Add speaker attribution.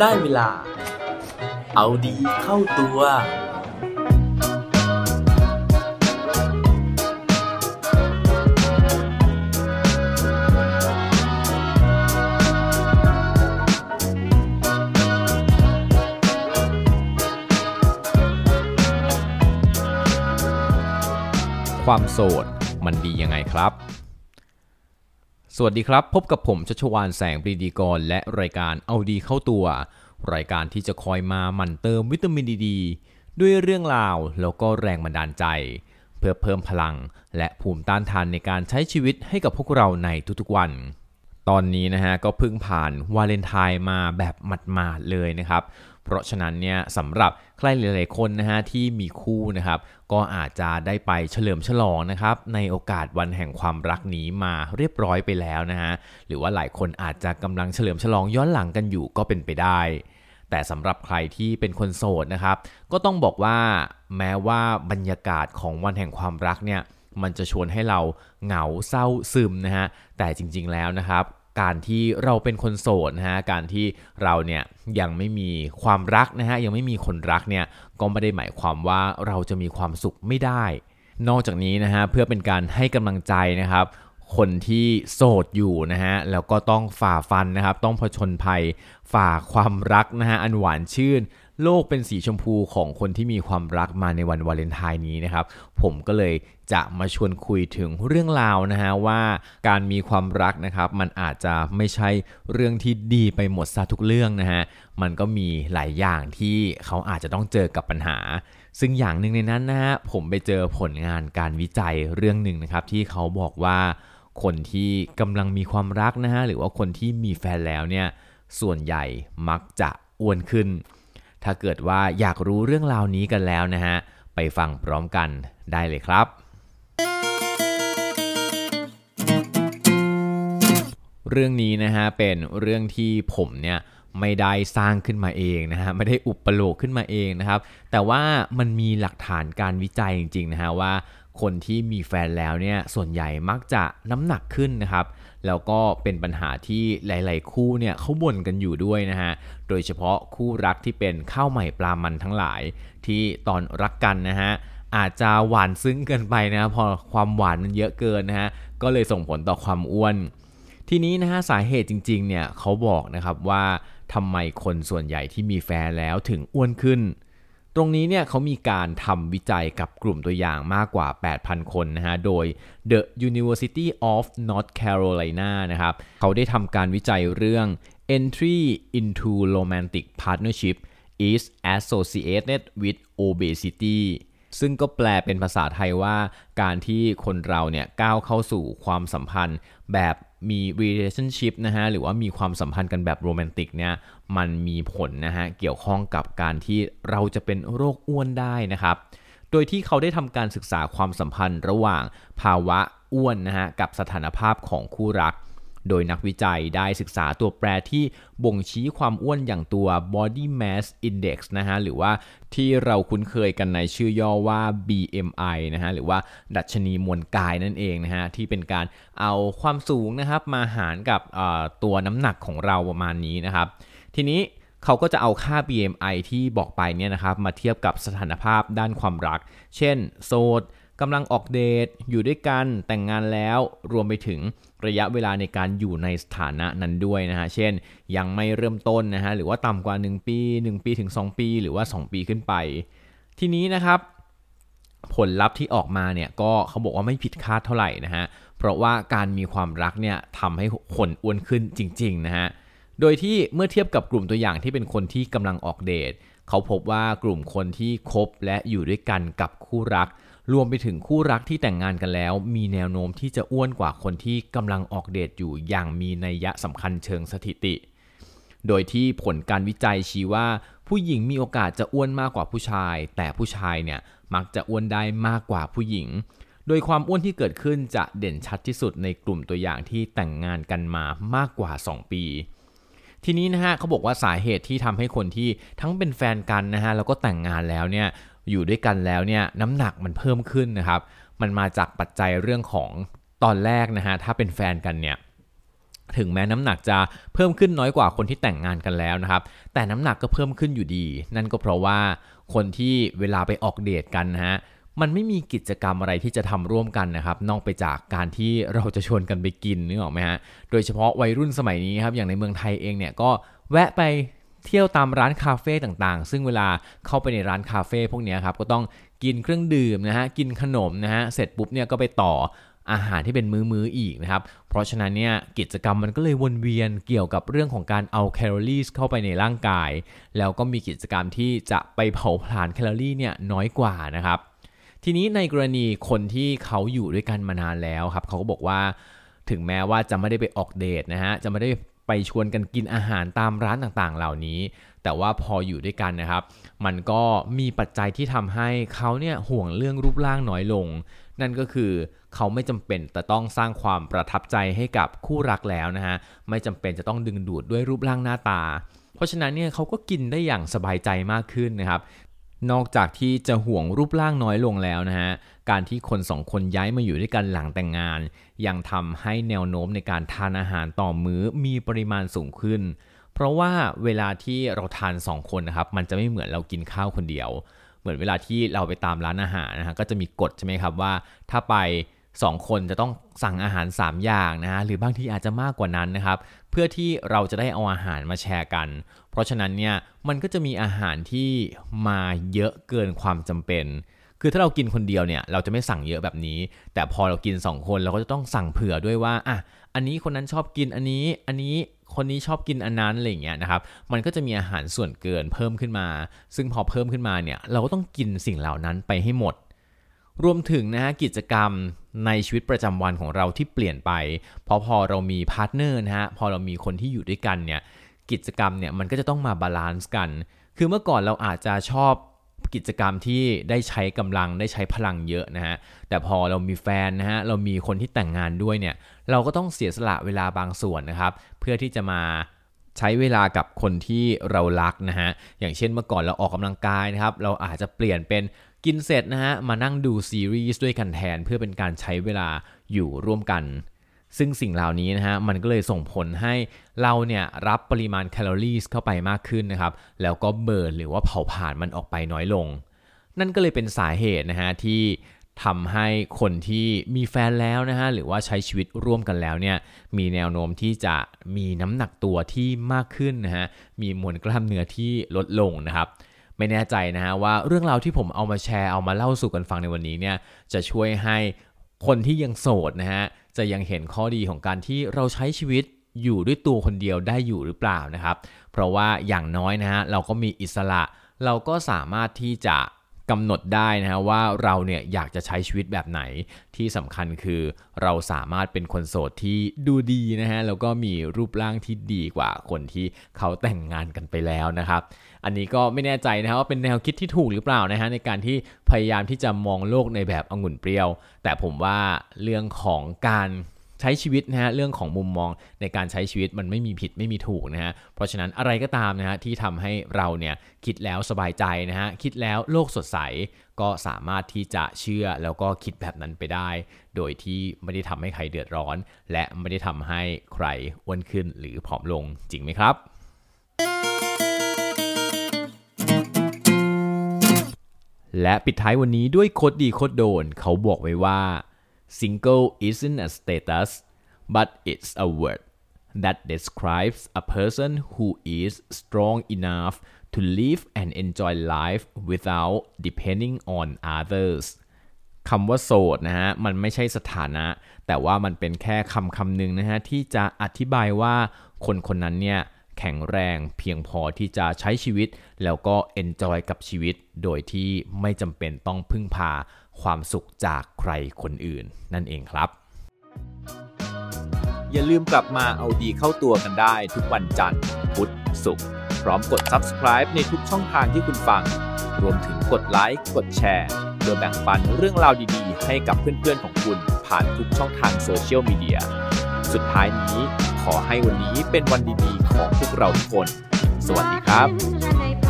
Speaker 1: ได้เวลา เอาดีเข้าตัว
Speaker 2: ความโสดมันดียังไงครับ สวัสดีครับ พบกับผมชัชวานแสงปรีดีกร และรายการเอาดีเข้าตัว รายการที่จะคอยมาหมั่นเติมวิตามินดีดด้วยเรื่องราวแล้วก็แรงบันดาลใจ เพื่อเพิ่มพลัง และภูมิต้านทานในการใช้ชีวิตให้กับพวกเราในทุกๆวัน ตอนนี้นะฮะก็เพิ่งผ่านวาเลนไทน์มาแบบหมาดๆเลยนะครับ เพราะฉะนั้นเนี่ยสำหรับใครหลายๆคนนะฮะที่มีคู่นะครับ ก็อาจจะได้ไปเฉลิมฉลองนะครับในโอกาสวันแห่งความรักนี้มาเรียบร้อยไปแล้วนะฮะหรือว่าหลายคนอาจจะกำลังเฉลิมฉลองย้อนหลังกันอยู่ก็เป็นไปได้แต่สำหรับใครที่เป็นคนโสดนะครับ ก็ต้องบอกว่าแม้ว่าบรรยากาศของวันแห่งความรักเนี่ยมันจะชวนให้เราเหงาเศร้าซึมนะฮะแต่จริงๆแล้วนะครับ การที่เราเป็นคนโสดนะฮะการที่เราเนี่ยยังไม่มีความรักนะฮะยังไม่มีคนรักเนี่ยก็ไม่ได้หมายความว่าเราจะมีความสุขไม่ได้ นอกจากนี้นะฮะเพื่อเป็นการให้กำลังใจนะครับคนที่โสดอยู่นะฮะแล้วก็ต้องฝ่าฟันนะครับ ต้องผจญภัยฝ่าความรักนะฮะอันหวานชื่น โลกเป็นสีชมพูของคนที่มีความรักมาในวันวาเลนไทน์นี้นะครับ ผมก็เลยจะมาชวนคุยถึงเรื่องราวนะฮะว่าการมีความรักนะครับ มันอาจจะไม่ใช่เรื่องที่ดีไปหมดซะทุกเรื่องนะฮะมันก็มีหลายอย่างที่เขาอาจจะต้องเจอกับปัญหา ซึ่งอย่างหนึ่งในนั้นนะฮะผมไปเจอผลงานการวิจัยเรื่องหนึ่งนะครับ ที่เขาบอกว่าคนที่กำลังมีความรักนะฮะหรือว่าคนที่มีแฟนแล้วเนี่ยส่วนใหญ่มักจะอ้วนขึ้น ถ้าเกิดว่าอยากรู้เรื่องราวนี้กันแล้วนะฮะ ไปฟังพร้อมกันได้เลยครับ เรื่องนี้นะฮะเป็นเรื่องที่ผมเนี่ยไม่ได้สร้างขึ้นมาเองนะฮะไม่ได้อุปโลกขึ้นมาเองนะครับ แต่ว่ามันมีหลักฐานการวิจัยจริงๆนะฮะว่า คนที่มีแฟนแล้วเนี่ยส่วนใหญ่มักจะน้ำหนักขึ้นนะครับ แล้วก็เป็นปัญหาที่หลาย ๆ คู่เนี่ยเขาบ่นกันอยู่ด้วยนะฮะ โดยเฉพาะคู่รักที่เป็นข้าวใหม่ปลามันทั้งหลายที่ตอนรักกันนะฮะอาจจะหวานซึ้งเกินไปนะพอความหวานมันเยอะเกินนะฮะก็เลยส่งผลต่อความอ้วน ทีนี้นะฮะสาเหตุจริง ๆ เนี่ยเขาบอกนะครับว่าทำไมคนส่วนใหญ่ที่มีแฟนแล้วถึงอ้วนขึ้น ตรงนี้เนี่ยเขามีการทำวิจัยกับกลุ่มตัวอย่างมากกว่า 8,000 คนนะฮะ โดย The University of North Carolina นะครับ เขาได้ทำการวิจัยเรื่อง Entry into Romantic Partnership is associated with obesity ซึ่งก็แปลเป็นภาษาไทยว่า การที่คนเราเนี่ยก้าวเข้าสู่ความสัมพันธ์แบบ มี relationship นะฮะหรือว่ามีความสัมพันธ์กันแบบโรแมนติกเนี่ยมันมีผลนะฮะเกี่ยวข้องกับการที่เราจะเป็นโรคอ้วนได้นะครับ โดยที่เขาได้ทำการศึกษาความสัมพันธ์ระหว่างภาวะอ้วนนะฮะกับสถานภาพของคู่รัก โดยนักวิจัยได้ศึกษาตัวแปรที่บ่งชี้ความอ้วนอย่างตัว body mass index นะฮะหรือว่าที่เราคุ้นเคยกันในชื่อย่อว่า BMI นะฮะหรือว่าดัชนีมวลกายนั่นเองนะฮะที่เป็นการเอาความสูงนะครับมาหารกับตัวน้ำหนักของเราประมาณนี้นะครับ ทีนี้เขาก็จะเอาค่า BMI ที่บอกไปเนี่ยนะครับมาเทียบกับสถานภาพด้านความรัก เช่น โสด กำลังออกเดทอยู่ด้วยกันแต่งงานแล้วรวมไปถึงระยะเวลาในการอยู่ในสถานะนั้นด้วยนะฮะ เช่น ยังไม่เริ่มต้นนะฮะ หรือว่าต่ำกว่า 1 ปี 1 ปีถึง 2 ปี หรือว่า 2 ปีขึ้นไป ทีนี้นะครับ ผลลัพธ์ที่ออกมาเนี่ยก็เขาบอกว่าไม่ผิดคาดเท่าไหร่นะฮะ เพราะว่าการมีความรักเนี่ยทำให้คนอ้วนขึ้นจริงๆนะฮะ โดยที่เมื่อเทียบกับกลุ่มตัวอย่างที่เป็นคนที่กำลังออกเดทเขาพบว่ากลุ่มคนที่คบและอยู่ด้วยกันกับคู่รัก รวมไปถึงคู่รักที่แต่งงานกันแล้ว มีแนวโน้มที่จะอ้วนกว่าคนที่กำลังออกเดทอยู่อย่างมีนัยยะสำคัญเชิงสถิติ โดยที่ผลการวิจัยชี้ว่า ผู้หญิงมีโอกาสจะอ้วนมากกว่าผู้ชาย แต่ผู้ชายเนี่ยมักจะอ้วนได้มากกว่าผู้หญิง โดยความอ้วนที่เกิดขึ้นจะเด่นชัดที่สุดในกลุ่มตัวอย่างที่แต่งงานกันมามากกว่า 2 ปีทีนี้นะฮะเขาบอกว่าสาเหตุที่ทำให้คนที่ทั้งเป็นแฟนกันนะฮะแล้วก็แต่งงานแล้วเนี่ย อยู่ด้วยกันแล้วเนี่ยน้ำหนักมันเพิ่มขึ้นนะครับ มันมาจากปัจจัยเรื่องของตอนแรกนะฮะถ้าเป็นแฟนกันเนี่ยถึงแม้น้ำหนักจะเพิ่มขึ้นน้อยกว่าคนที่แต่งงานกันแล้วนะครับ แต่น้ำหนักก็เพิ่มขึ้นอยู่ดี นั่นก็เพราะว่าคนที่เวลาไปออกเดทกันนะฮะมันไม่มีกิจกรรมอะไรที่จะทำร่วมกันนะครับ นอกไปจากการที่เราจะชวนกันไปกินนึกออกไหมฮะโดยเฉพาะวัยรุ่นสมัยนี้ครับอย่างในเมืองไทยเองเนี่ยก็แวะไป เที่ยวตามร้านคาเฟ่ต่างๆ ซึ่งเวลาเข้าไปในร้านคาเฟ่พวกนี้ครับก็ต้องกินเครื่องดื่มนะฮะกินขนมนะฮะเสร็จปุ๊บเนี่ยก็ไปต่ออาหารที่เป็นมื้อๆอีกนะครับ เพราะฉะนั้นเนี่ยกิจกรรมมันก็เลยวนเวียนเกี่ยวกับเรื่องของการเอาแคลอรี่เข้าไปในร่างกาย แล้วก็มีกิจกรรมที่จะไปเผาผลาญแคลอรี่เนี่ยน้อยกว่านะครับ ทีนี้ในกรณีคนที่เขาอยู่ด้วยกันมานานแล้วครับเขาก็บอกว่าถึงแม้ว่าจะไม่ได้ไปออกเดทนะฮะจะไม่ได้ ไปชวนกันกินอาหารตามร้านต่างๆ เหล่านี้ แต่ว่าพออยู่ด้วยกันนะครับ มันก็มีปัจจัยที่ทำให้เขาเนี่ยห่วงเรื่องรูปร่างน้อยลง นั่นก็คือเขาไม่จำเป็นแต่ต้องสร้างความประทับใจให้กับคู่รักแล้วนะฮะไม่จำเป็นจะต้องดึงดูดด้วยรูปร่างหน้าตา เพราะฉะนั้นเนี่ยเขาก็กินได้อย่างสบายใจมากขึ้นนะครับ นอกจากที่จะห่วงรูปร่างน้อยลงแล้วนะฮะ การที่คนสองคนย้ายมาอยู่ด้วยกันหลังแต่งงาน ยังทำให้แนวโน้มในการทานอาหารต่อมื้อมีปริมาณสูงขึ้น เพราะว่าเวลาที่เราทานสองคนนะครับ มันจะไม่เหมือนเรากินข้าวคนเดียว เหมือนเวลาที่เราไปตามร้านอาหารนะฮะ ก็จะมีกฎใช่ไหมครับว่า ถ้าไป 2 คนจะต้องสั่งอาหาร 3 อย่างนะฮะหรือบางทีอาจจะมากกว่านั้นนะครับ เพื่อที่เราจะได้เอาอาหารมาแชร์กัน เพราะฉะนั้นเนี่ยมันก็จะมีอาหารที่มาเยอะเกินความจำเป็น คือถ้าเรากินคนเดียวเนี่ยเราจะไม่สั่งเยอะแบบนี้ แต่พอเรากิน 2 คนเราก็จะต้องสั่งเผื่อด้วยว่าอะอันนี้คนนั้นชอบกินอันนี้อันนี้คนนี้ชอบกินอันนั้นอะไรอย่างเงี้ยนะครับ มันก็จะมีอาหารส่วนเกินเพิ่มขึ้นมา ซึ่งพอเพิ่มขึ้นมาเนี่ยเราก็ต้องกินสิ่งเหล่านั้นไปให้หมด รวมถึงนะฮะกิจกรรม ในชีวิตประจำวันของเราที่เปลี่ยนไป เพราะพอเรามี partner นะฮะ พอเรามีคนที่อยู่ด้วยกันเนี่ย กิจกรรมเนี่ยมันก็จะต้องมา balance กัน คือเมื่อก่อนเราอาจจะชอบกิจกรรมที่ได้ใช้กำลังได้ใช้พลังเยอะนะฮะ แต่พอเรามีแฟนนะฮะ เรามีคนที่แต่งงานด้วยเนี่ย เราก็ต้องเสียสละเวลาบางส่วนนะครับ เพื่อที่จะมาใช้เวลากับคนที่เรารักนะฮะ อย่างเช่นเมื่อก่อนเราออกกำลังกายนะครับ เราอาจจะเปลี่ยนเป็น กินเสร็จนะฮะมานั่งดูซีรีส์ด้วยกันแทนเพื่อเป็นการใช้เวลาอยู่ร่วมกัน ซึ่งสิ่งเหล่านี้นะฮะมันก็เลยส่งผลให้เราเนี่ยรับปริมาณแคลอรี่เข้าไปมากขึ้นนะครับแล้วก็เบิร์นหรือว่าเผาผลาญมันออกไปน้อยลง นั่นก็เลยเป็นสาเหตุนะฮะที่ทำให้คนที่มีแฟนแล้วนะฮะหรือว่าใช้ชีวิตร่วมกันแล้วเนี่ยมีแนวโน้มที่จะมีน้ำหนักตัวที่มากขึ้นนะฮะมีมวลกล้ามเนื้อที่ลดลงนะครับ ไม่แน่ใจนะฮะว่าเรื่องราวที่ผมเอามาแชร์เอามาเล่าสู่กันฟังในวันนี้เนี่ยจะช่วยให้คนที่ยังโสดนะฮะจะยังเห็นข้อดีของการที่เราใช้ชีวิตอยู่ด้วยตัวคนเดียวได้อยู่หรือเปล่านะครับ เพราะว่าอย่างน้อยนะฮะเราก็มีอิสระ เราก็สามารถที่จะกำหนดได้นะฮะว่าเราเนี่ยอยากจะใช้ชีวิตแบบไหนที่สำคัญคือเราสามารถเป็นคนโสดที่ดูดีนะฮะแล้วก็มีรูปร่างที่ดีกว่าคนที่เขาแต่งงานกันไปแล้วนะครับ อันนี้ก็ไม่แน่ใจนะครับว่าเป็นแนวคิดที่ถูกหรือเปล่านะฮะในการที่พยายามที่จะมองโลกในแบบองุ่นเปรี้ยว แต่ผมว่าเรื่องของการใช้ชีวิตนะฮะเรื่องของมุมมองในการใช้ชีวิตมันไม่มีผิดไม่มีถูกนะฮะเพราะฉะนั้นอะไรก็ตามนะฮะที่ทำให้เราเนี่ยคิดแล้วสบายใจนะฮะคิดแล้วโลกสดใสก็สามารถที่จะเชื่อแล้วก็คิดแบบนั้นไปได้ โดยที่ไม่ได้ทำให้ใครเดือดร้อน และไม่ได้ทำให้ใครอ้วนขึ้นหรือผอมลงจริงไหมครับ และปิดท้ายวันนี้ด้วยโคดดีโคดโดน เขาบอกไว้ว่า single isn't a status but it's a word that describes a person who is strong enough to live and enjoy life without depending on others คำว่าโสดนะฮะ มันไม่ใช่สถานะ แต่ว่ามันเป็นแค่คำคำหนึ่งนะฮะ ที่จะอธิบายว่าคนคนนั้นเนี่ย แข็งแรงเพียงพอที่จะใช้ชีวิต แล้วก็ enjoy กับชีวิต โดยที่ไม่จำเป็นต้องพึ่งพาความสุขจากใครคนอื่น นั่นเองครับ
Speaker 1: อย่าลืมกลับมาเอาดีเข้าตัวกันได้ทุกวันจันทร์พุธศุกร์พร้อมกด subscribe ในทุกช่องทางที่คุณฟัง รวมถึงกดไลค์กดแชร์โดยแบ่งปันเรื่องราวดีๆ ให้กับเพื่อนๆของคุณผ่านทุกช่องทางโซเชียลมีเดียสุดท้ายนี้ขอให้วันนี้เป็นวันดีๆ ของพวกเราทุกคน สวัสดีครับ